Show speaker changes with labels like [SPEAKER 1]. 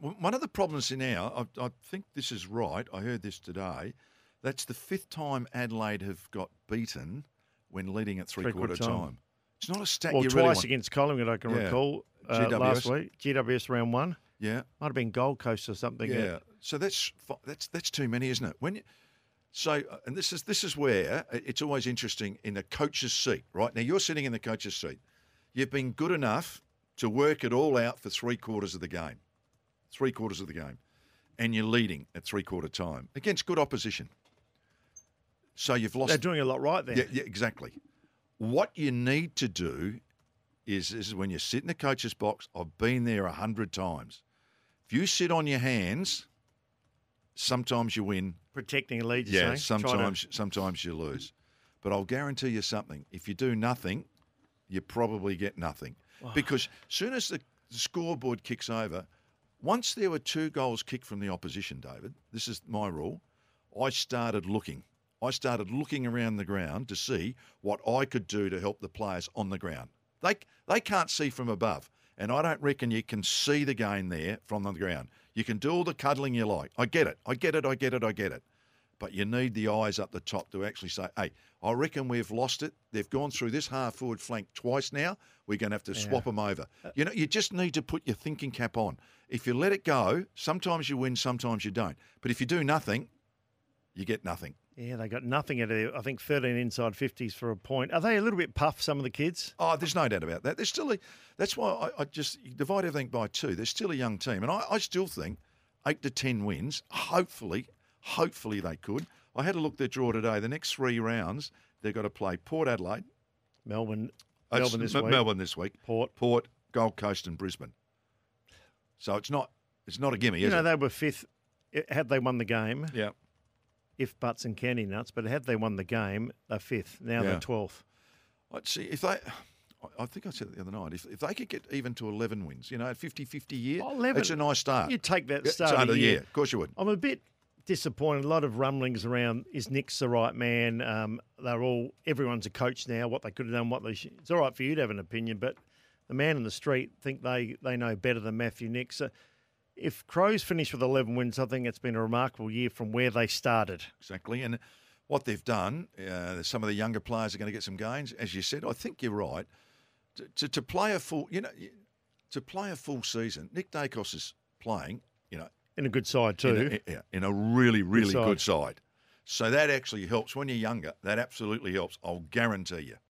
[SPEAKER 1] One of the problems in now, I, I think this is right. I heard this today. That's the fifth time Adelaide have got beaten when leading at three,
[SPEAKER 2] Three-quarter
[SPEAKER 1] quarter time.
[SPEAKER 2] time.
[SPEAKER 1] It's not a stat
[SPEAKER 2] Well,
[SPEAKER 1] you
[SPEAKER 2] twice
[SPEAKER 1] really want.
[SPEAKER 2] against Collingwood, I can
[SPEAKER 1] Yeah.
[SPEAKER 2] recall uh,
[SPEAKER 1] GWS.
[SPEAKER 2] last week. GWS round one
[SPEAKER 1] Yeah,
[SPEAKER 2] might have been Gold Coast or something.
[SPEAKER 1] yeah. So that's that's that's too many, isn't it? When you, so, uh, and this is this is where uh, it's always interesting in the coach's seat, right? Now you're sitting in the coach's seat. You've been good enough to work it all out for three quarters of the game, three quarters of the game, and you're leading at three quarter time against good opposition. So you've lost.
[SPEAKER 2] They're doing a lot right there.
[SPEAKER 1] Yeah, yeah, exactly. What you need to do is, is when you sit in the coach's box, I've been there a hundred times. If you sit on your hands, sometimes you win.
[SPEAKER 2] Protecting a lead, you're
[SPEAKER 1] Yeah?
[SPEAKER 2] Trying to-
[SPEAKER 1] sometimes sometimes you lose. But I'll guarantee you something. If you do nothing, you probably get nothing. Because soon as the scoreboard kicks over, once there were two goals kicked from the opposition, David, this is my rule, I started looking. I started looking around the ground to see what I could do to help the players on the ground. They they can't see from above, and I don't reckon you can see the game there from the ground. You can do all the cuddling you like. I get it. I get it. I get it. I get it. But you need the eyes up the top to actually say, hey, I reckon we've lost it. They've gone through this half forward flank twice now. We're going to have to swap them over. Uh, you know, you just need to put your thinking cap on. If you let it go, sometimes you win, sometimes you don't. But if you do nothing, you get nothing.
[SPEAKER 2] Yeah, they got nothing at I think 13 inside 50s for a point. Are they a little bit puff, some of the kids?
[SPEAKER 1] Oh, there's no doubt about that. There's still a, that's why I, I just divide everything by two. There's still a young team, and I, I still think eight to ten wins. Hopefully, hopefully they could. I had a look at their draw today. The next three rounds, they've got to play Port Adelaide,
[SPEAKER 2] Melbourne,
[SPEAKER 1] uh,
[SPEAKER 2] Melbourne this week.
[SPEAKER 1] Melbourne this week,
[SPEAKER 2] Port.
[SPEAKER 1] Port, Gold Coast, and Brisbane. So it's not it's not a gimme,
[SPEAKER 2] You know,
[SPEAKER 1] it?
[SPEAKER 2] they were fifth. Had they won the game,
[SPEAKER 1] yeah.
[SPEAKER 2] if butts and candy nuts, but had they won the game, they're fifth. Now
[SPEAKER 1] Yeah.
[SPEAKER 2] they're 12th.
[SPEAKER 1] I'd see if they. I- think I said it the other night. If, if they could get even to 11 wins, you know, at 50 50 year,
[SPEAKER 2] Oh, 11.
[SPEAKER 1] it's a nice start.
[SPEAKER 2] You'd take that start
[SPEAKER 1] start
[SPEAKER 2] of the year.
[SPEAKER 1] year. Of course you would.
[SPEAKER 2] I'm a bit disappointed. A lot of rumblings around is Nicks the right man? Um, they're all everyone's a coach now. What they could have done, what they should. It's all right for you to have an opinion, but the man in the street think they they know better than Matthew Nicks. So if Crows finish with 11 wins, I think it's been a remarkable year from where they started.
[SPEAKER 1] Exactly. And what they've done, uh, some of the younger players are going to get some gains. As you said, I think you're right. To, to, to play a full, you know, to play a full season, Nick Daicos is playing, you know,
[SPEAKER 2] In a good side too.
[SPEAKER 1] in a, yeah, in a really, really
[SPEAKER 2] side.
[SPEAKER 1] good side. So that actually helps when you're younger. That absolutely helps. I'll guarantee you.